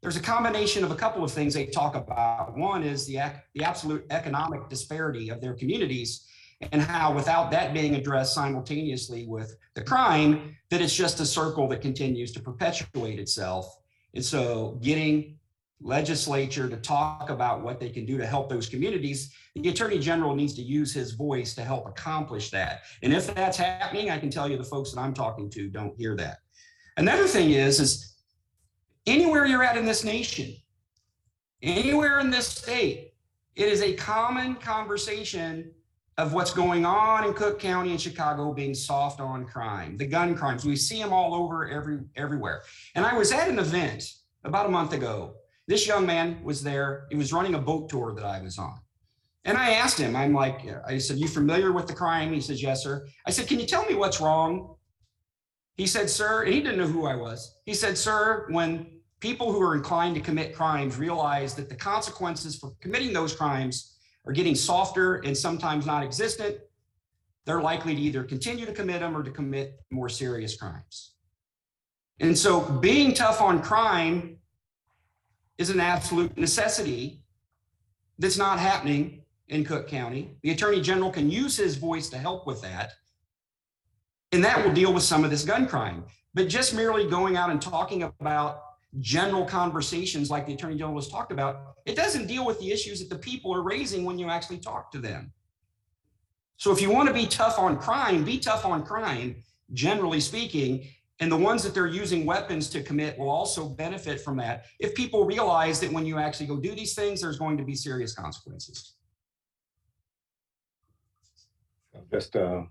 there's a combination of a couple of things they talk about. One is the, the absolute economic disparity of their communities and how without that being addressed simultaneously with the crime, that it's just a circle that continues to perpetuate itself. And so getting legislature to talk about what they can do to help those communities, the attorney general needs to use his voice to help accomplish that. And if that's happening, I can tell you the folks that I'm talking to don't hear that. Another thing is, is anywhere you're at in this nation, anywhere in this state, it is a common conversation of what's going on in Cook County and Chicago being soft on crime, the gun crimes. We see them all over every everywhere. And I was at an event about a month ago. This young man was there. He was running a boat tour that I was on. And I asked him, I'm like, I said, You familiar with the crime? He says, Yes, sir. I said, Can you tell me what's wrong? He said, Sir, and he didn't know who I was. He said, Sir, when people who are inclined to commit crimes realize that the consequences for committing those crimes are getting softer and sometimes non existent, they're likely to either continue to commit them or to commit more serious crimes. And so being tough on crime is an absolute necessity that's not happening in Cook County. The Attorney General can use his voice to help with that. And that will deal with some of this gun crime. But just merely going out and talking about general conversations like the Attorney General has talked about, it doesn't deal with the issues that the people are raising when you actually talk to them. So if you want to be tough on crime, be tough on crime, generally speaking. And the ones that they're using weapons to commit will also benefit from that if people realize that when you actually go do these things, there's going to be serious consequences. Just, uh,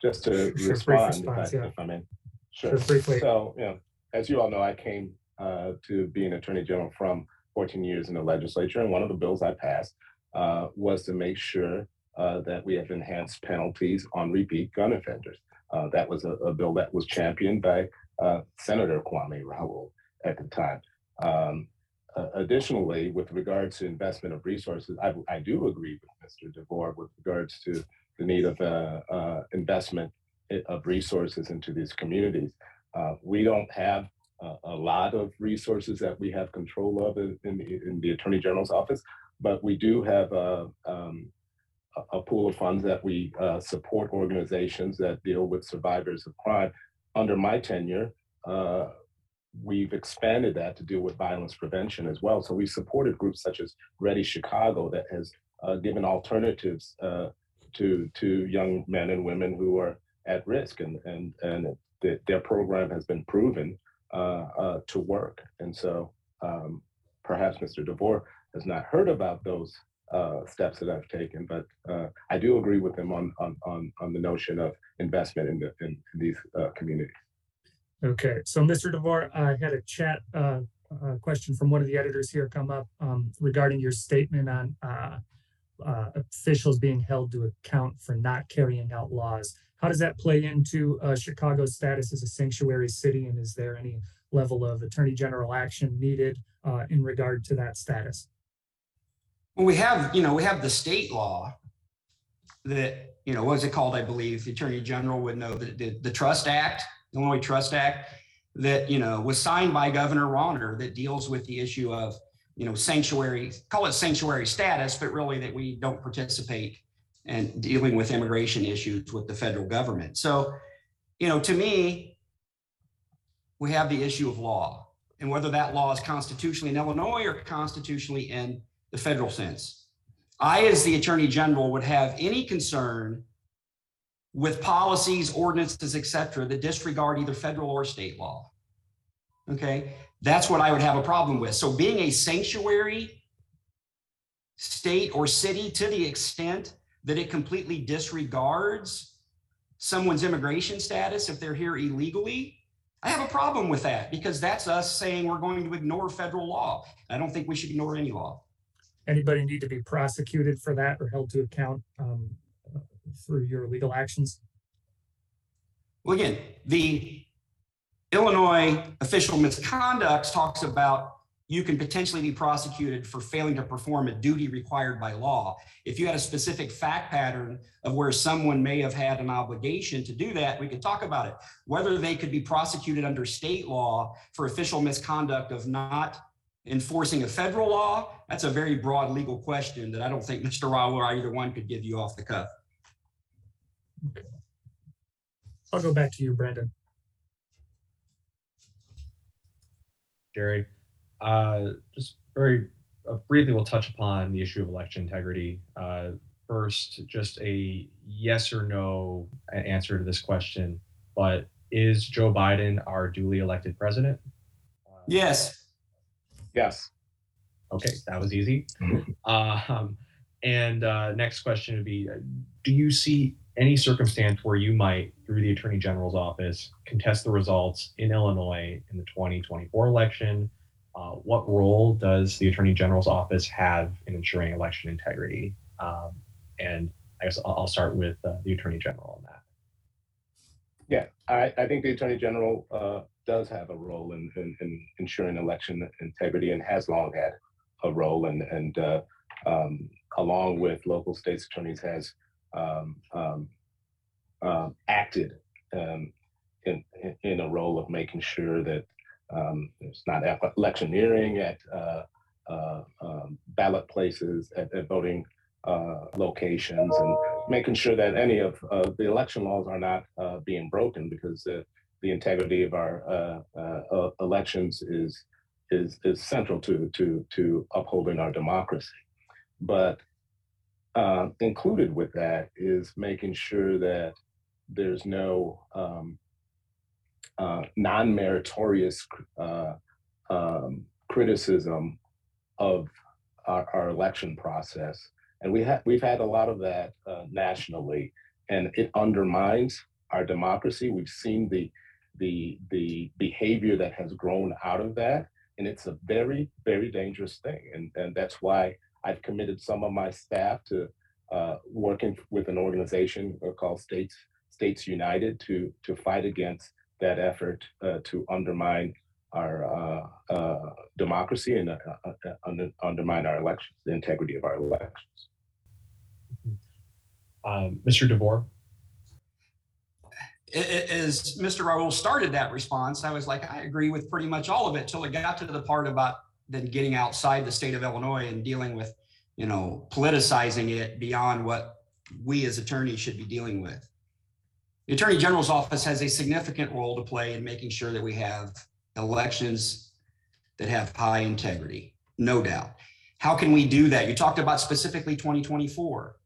just to Sure, brief respond, if I, yeah. if I may. Sure, Sure. briefly. So, you know, as you all know, I came uh, to be an attorney general from 14 years in the legislature, and one of the bills I passed uh, was to make sure uh, that we have enhanced penalties on repeat gun offenders. Uh, that was a, a bill that was championed by uh, Senator Kwame Raoul at the time. Um, additionally, with regards to investment of resources, I, I do agree with Mr. DeVore with regards to the need of uh, investment of resources into these communities. Uh, we don't have a, a lot of resources that we have control of in, in, the, in the Attorney General's office, but we do have a, um, a, a pool of funds that we uh, support organizations that deal with survivors of crime. Under my tenure, uh, we've expanded that to deal with violence prevention as well. So we supported groups such as READI Chicago that has uh, given alternatives uh, to to young men and women who are at risk, and and and th- their program has been proven uh, uh, to work. And so um, perhaps Mr. DeVore has not heard about those uh, steps that I've taken, but uh, I do agree with him on on on, on the notion of investment in the in, these uh, communities. Okay, so Mr. DeVore, I had a chat, uh, question from one of the editors here come up, um, regarding your statement on, officials being held to account for not carrying out laws. How does that play into, uh, Chicago's status as a sanctuary city? And is there any level of attorney general action needed, uh, in regard to that status? Well, we have, you know, we have the state law that, you know, what is it called? I believe the Attorney General would know the, the, the Trust Act, Illinois Trust Act, that, you know, was signed by Governor Rauner that deals with the issue of, you know, sanctuary, call it sanctuary status, but really that we don't participate in dealing with immigration issues with the federal government. So, you know, to me, we have the issue of law and whether that law is constitutionally in Illinois or constitutionally in the federal sense. I, as the Attorney General, would have any concern with policies, ordinances, et cetera, that disregard either federal or state law. Okay, that's what I would have a problem with. So, being a sanctuary state or city to the extent that it completely disregards someone's immigration status if they're here illegally, I have a problem with that because that's us saying we're going to ignore federal law. I don't think we should ignore any law. Anybody need to be prosecuted for that or held to account, um, uh, through your legal actions? Well, again, the Illinois official misconduct talks about you can potentially be prosecuted for failing to perform a duty required by law. If you had a specific fact pattern of where someone may have had an obligation to do that, we could talk about it. Whether they could be prosecuted under state law for official misconduct of not enforcing a federal law, that's a very broad legal question that I don't think Mr. Raoul or either one could give you off the cuff. I'll go back to you, Brendan. Jerry. Uh, just very uh, briefly, we'll touch upon the issue of election integrity. Uh, first, just a yes or no answer to this question. But is Joe Biden our duly elected president? Uh, Yes. Yes. Okay, that was easy. Um, And uh, next question would be uh, Do you see any circumstance where you might, through the Attorney General's office, contest the results in Illinois in the 2024 election? Uh, what role does the Attorney General's office have in ensuring election integrity? Um, and I guess I'll, I'll start with uh, the Attorney General on that. Yeah, I, I think the Attorney General uh, does have a role in, in, in, ensuring election integrity and has long had a role and, and uh, um, along with local states attorneys has um, um, uh, acted um, in, in a role of making sure that um, it's not electioneering at uh, uh, um, ballot places, at, at voting uh, locations, and making sure that any of uh, the election laws are not uh, being broken because the, the integrity of our uh, elections is is is central to to to upholding our democracy. But uh, included with that is making sure that there's no um, uh, non-meritorious uh, um, criticism of our, our, election process, and we have we've had a lot of that uh, nationally, and it undermines our democracy. We've seen the the the behavior that has grown out of that, and it's a very very dangerous thing, and and that's why I've committed some of my staff to uh, working with an organization called States States United to to fight against that effort uh, to undermine our uh, uh democracy and uh, uh, under, undermine our elections, the integrity of our elections. Um, Mr. DeVore. As Mr. Raoul started that response, I was like, I agree with pretty much all of it till it got to the part about then getting outside the state of Illinois and dealing with, you know, politicizing it beyond what we as attorneys should be dealing with. The Attorney General's office has a significant role to play in making sure that we have elections that have high integrity, no doubt. How can we do that? You talked about specifically 2024.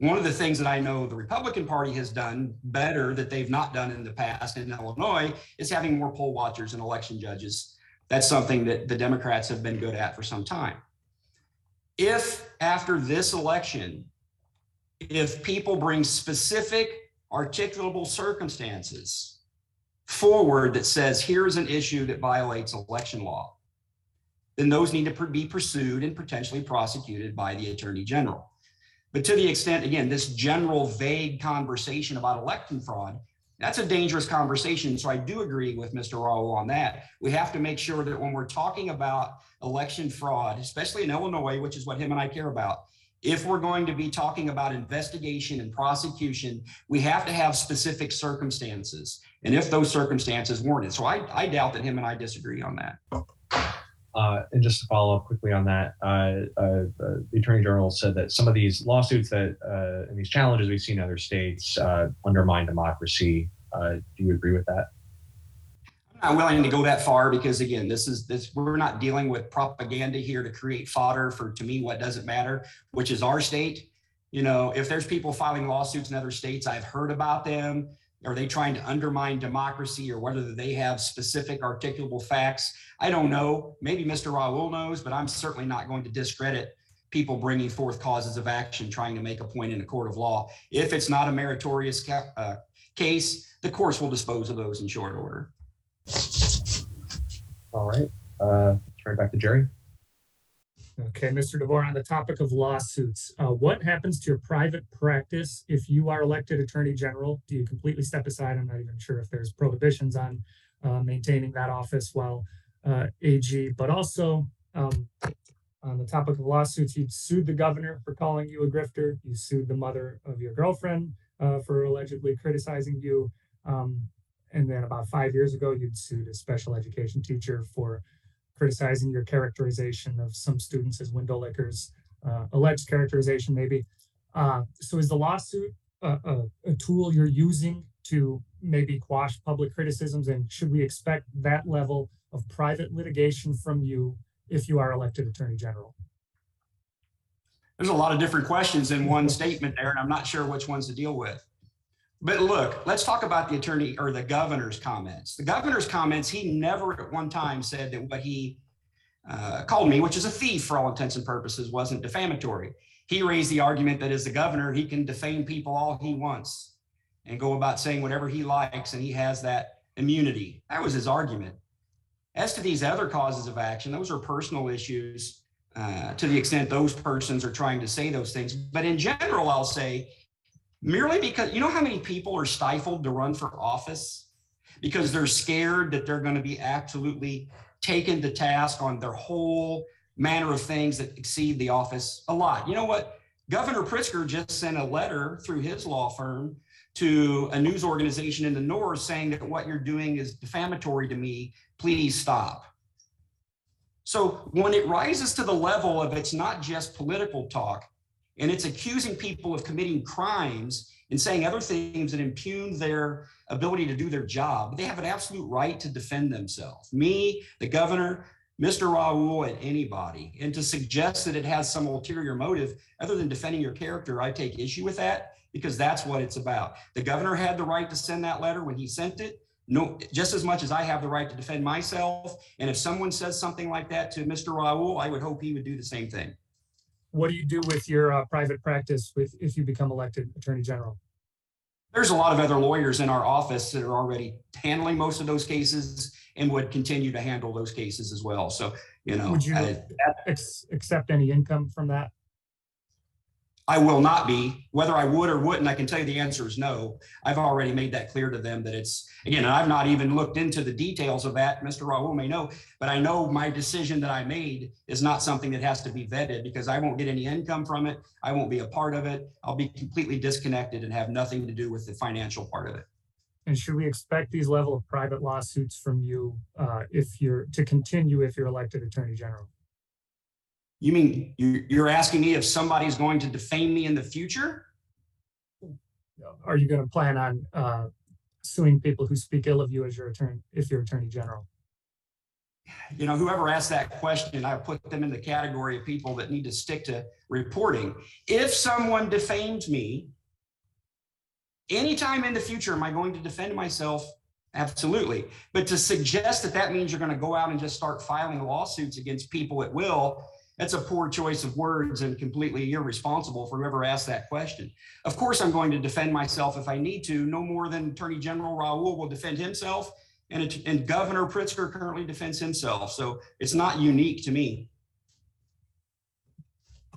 One of the things that I know the Republican Party has done better that they've not done in the past in Illinois is having more poll watchers and election judges that's something that the Democrats have been good at for some time. If after this election, if people bring specific articulable circumstances forward that says here's an issue that violates election law, then those need to be pursued and potentially prosecuted by the attorney general. But to the extent, again, this general vague conversation about election fraud that's a dangerous conversation. So I do agree with Mr. Raoul on that. We have to make sure that when we're talking about election fraud, especially in Illinois, which is what him and I care about, if we're going to be talking about investigation and prosecution, we have to have specific circumstances. And if those circumstances warranted. So I, I doubt that him and I disagree on that. Uh, and just to follow up quickly on that, uh, uh, the Attorney General said that some of these lawsuits that uh, and these challenges we've seen in other states uh, undermine democracy. Uh, do you agree with that? I'm willing to go that far because again, this is this we're not dealing with propaganda here to create fodder for to me what doesn't matter, which is our state. You know, if there's people filing lawsuits in other states, I've heard about them. Are they trying to undermine democracy or whether they have specific articulable facts? I don't know. Maybe Mr. Raoul knows, but I'm certainly not going to discredit people bringing forth causes of action trying to make a point in a court of law. If it's not a meritorious ca- uh, case, the courts will dispose of those in short order. All right. Uh, turn back to Jerry. Okay, Mr. DeVore, on the topic of lawsuits, uh, what happens to your private practice if you are elected Attorney General? Do you completely step aside? I'm not even sure if there's prohibitions on uh, maintaining that office while uh, AG, but also um, on the topic of lawsuits, you sued the governor for calling you a grifter. You sued the mother of your girlfriend uh, for allegedly criticizing you. Um, and then about five years ago, you'd sued a special education teacher for criticizing your characterization of some students as window lickers, uh, alleged characterization maybe. Uh, so is the lawsuit a, a, a, tool you're using to maybe quash public criticisms? And should we expect that level of private litigation from you if you are elected attorney general? There's a lot of different questions in one statement there, and I'm not sure which ones to deal with. But look, let's talk about the attorney or the governor's comments. The governor's comments, he never at one time said that what he uh, called me, which is a thief for all intents and purposes, wasn't defamatory. he raised the argument that as the governor, he can defame people all he wants and go about saying whatever he likes, and he has that immunity. That was his argument. As to these other causes of action, those are personal issues uh, to the extent those persons are trying to say those things. But in general, I'll say merely because you know how many people are stifled to run for office because they're scared that they're going to be absolutely taken to task on their whole manner of things that exceed the office a lot. You know what? Governor Pritzker just sent a letter through his law firm to a news organization in the North saying that what you're doing is defamatory to me. Please stop. So when it rises to the level of it's not just political talk and it's accusing people of committing crimes and saying other things that impugn their ability to do their job, they have an absolute right to defend themselves. Me, the governor, Mr. Raoul, and anybody. And to suggest that it has some ulterior motive other than defending your character, I take issue with that because that's what it's about. The governor had the right to send that letter when he sent it. No, just as much as I have the right to defend myself. And if someone says something like that to Mr. Raoul, I would hope he would do the same thing. What do you do with your uh, private practice with if you become elected attorney general? There's a lot of other lawyers in our office that are already handling most of those cases and would continue to handle those cases as well. So, you know, Would you I- accept any income from that? I will not be. Whether I would or wouldn't, I can tell you the answer is no. I've already made that clear to them that it's, again, I've not even looked into the details of that. Mr. Raoul may know, but I know my decision that I made is not something that has to be vetted because I won't get any income from it. I won't be a part of it. I'll be completely disconnected and have nothing to do with the financial part of it. And should we expect these level of private lawsuits from you uh, if you're to continue if you're elected attorney general? You mean you- you're asking me if somebody's going to defame me in the future? Are you going to plan on uh, suing people who speak ill of you as your attorney if you're attorney general? you know, whoever asked that question, I put them in the category of people that need to stick to reporting. If someone defamed me, anytime in the future, am I going to defend myself? Absolutely. But to suggest that that means you're going to go out and just start filing lawsuits against people at will, that's a poor choice of words and completely irresponsible for whoever asked that question. Of course, I'm going to defend myself if I need to, no more than Attorney General Raoul will defend himself and, and Governor Pritzker currently defends himself. So it's not unique to me.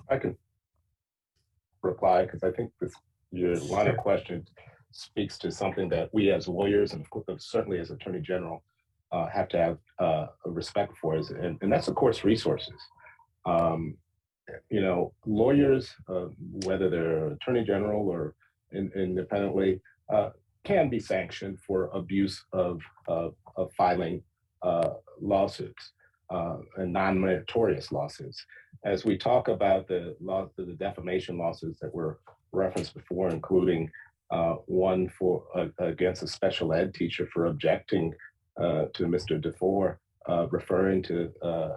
I can reply because I think this, your line of question speaks to something that we as lawyers and certainly as Attorney General uh, have to have uh, a respect for, is, and, and that's of course resources. Um, you know, lawyers, uh, whether they're Attorney General or in, independently, uh, can be sanctioned for abuse of, of, of filing uh, lawsuits uh, and non-meritorious lawsuits as we talk about the law, the defamation lawsuits that were referenced before, including uh, one for uh, against a special ed teacher for objecting to Mr. DeVore, uh, referring to uh,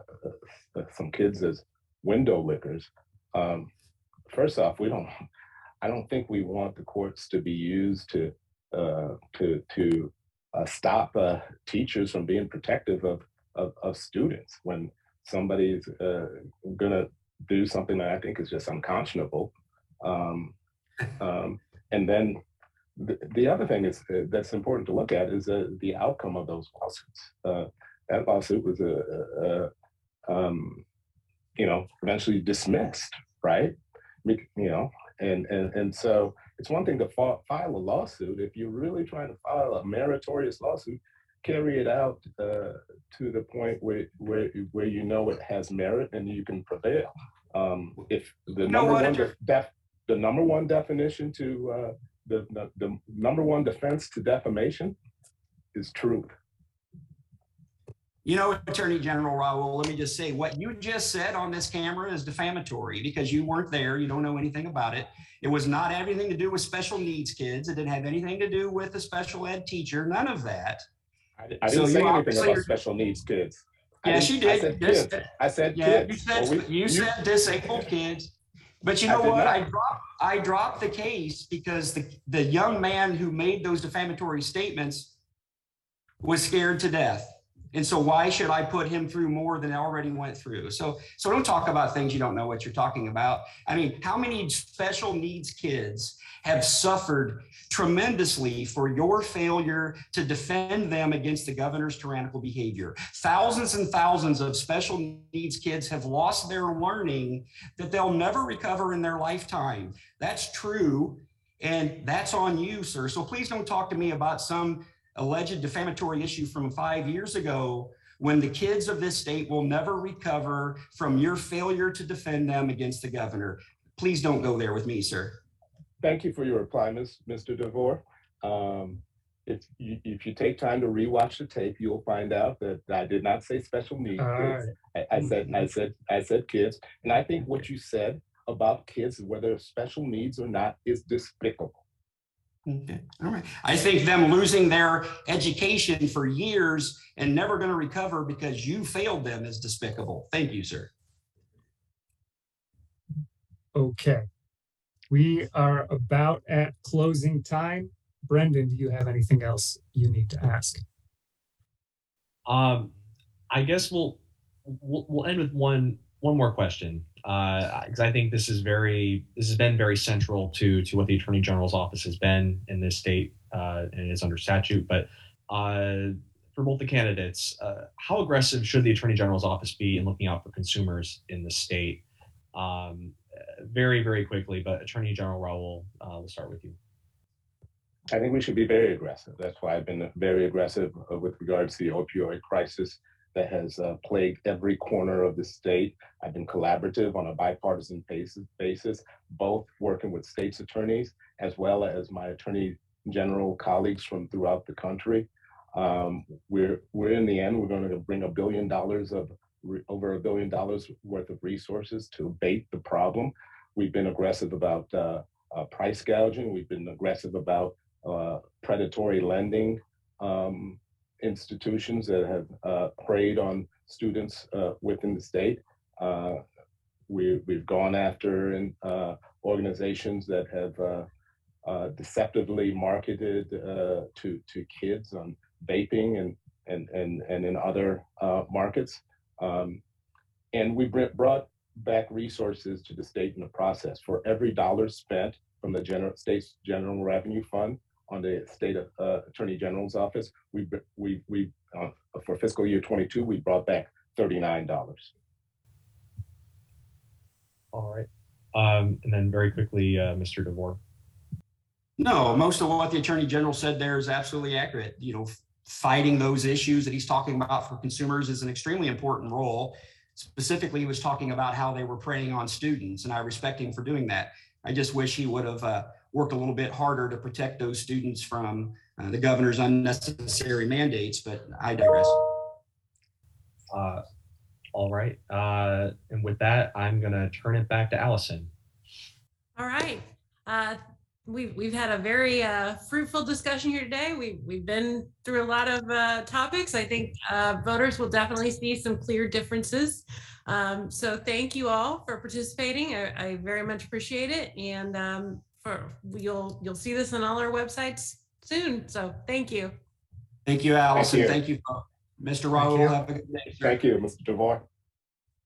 uh, some kids as window lickers. Um, first off, we don't. I don't think we want the courts to be used to to to stop teachers from being protective of, of, of students when somebody's uh, gonna do something that I think is just unconscionable. Um, um, and then the, the other thing is uh, that's important to look at is uh, the outcome of those lawsuits. Uh, that lawsuit was a, a, a um, you know eventually dismissed, right? You know, and and and so it's one thing to fa- file a lawsuit if you're really trying to file a meritorious lawsuit carry it out uh, to the point where, where where you know it has merit and you can prevail. Um, if the number one def, def, the number one definition to uh, the, the the number one defense to defamation is truth. You know, Attorney General Raoul, let me just say what you just said on this camera is defamatory because you weren't there. You don't know anything about it. It was not anything to do with special needs kids. It didn't have anything to do with a special ed teacher. None of that. I, I didn't So say anything about special needs kids. I Yes, didn't- you I said Yes, kids. Uh, I said Yeah, you kids. said Well, we- you said disabled kids. But you know did what? not. I dropped I dropped the case because the, the young man who made those defamatory statements was scared to death. And so why should I put him through more than I already went through? So, so don't talk about things you don't know what you're talking about. I mean, how many special needs kids have suffered tremendously for your failure to defend them against the governor's tyrannical behavior? Thousands and thousands of special needs kids have lost their learning that they'll never recover in their lifetime. That's true. And that's on you, sir. So please don't talk to me about some alleged defamatory issue from five years ago when the kids of this state will never recover from your failure to defend them against the governor. Please don't go there with me, sir. Thank you for your reply, Ms. Mr. DeVore. Um, if you, if you take time to rewatch the tape, you'll find out that I did not say special needs. kids. I, I said, I said, I said kids. And I think what you said about kids, whether special needs or not, is despicable. Okay, all right. I think them losing their education for years and never going to recover because you failed them is despicable. Thank you, sir. Okay. We are about at closing time. Brendan, do you have anything else you need to ask? Um, I guess we'll we'll, we'll end with one one more question because I think this is very this has been very central to to what the Attorney General's office has been in this state uh, and is under statute. But uh, for both the candidates, uh, how aggressive should the Attorney General's office be in looking out for consumers in the state? Um, very very quickly, but Attorney General Raoul, uh, we'll start with you. I think we should be very aggressive. That's why I've been very aggressive uh, with regards to the opioid crisis that has uh, plagued every corner of the state. I've been collaborative on a bipartisan basis, basis, both working with states attorneys as well as my attorney general colleagues from throughout the country. Um, we're we're in the end we're going to bring a billion dollars of over a billion dollars worth of resources to abate the problem. We've been aggressive about uh, uh, price gouging. We've been aggressive about uh, predatory lending um, institutions that have uh, preyed on students uh, within the state. Uh, we, we've gone after in, uh, organizations that have deceptively marketed to, to kids on vaping and, and, and, and in other markets. Um, and we brought back resources to the state in the process. For every dollar spent from the general, state's general revenue fund, on the state uh, attorney general's office. We we we uh, for fiscal year 22 we brought back 39 dollars. All right, um, and then very quickly, uh, Mr. DeVore. No, most of what the attorney general said there is absolutely accurate. You know, fighting those issues that he's talking about for consumers is an extremely important role. Specifically, he was talking about how they were preying on students, and I respect him for doing that. I just wish he would have uh, worked a little bit harder to protect those students from uh, the governor's unnecessary mandates, but I digress. Uh, all right. Uh, and with that, I'm going to turn it back to Allison. All right. Uh, we've, we've had a very uh, fruitful discussion here today. We, we've been through a lot of uh, topics. I think uh, voters will definitely see some clear differences. Um, so thank you all for participating. I, I very much appreciate it. And um, for you'll you'll see this on all our websites soon. So thank you. Thank you, Allison. you. Thank you, Mr. Raoul. Have a good day. sir. Thank you, Mr. DeVore.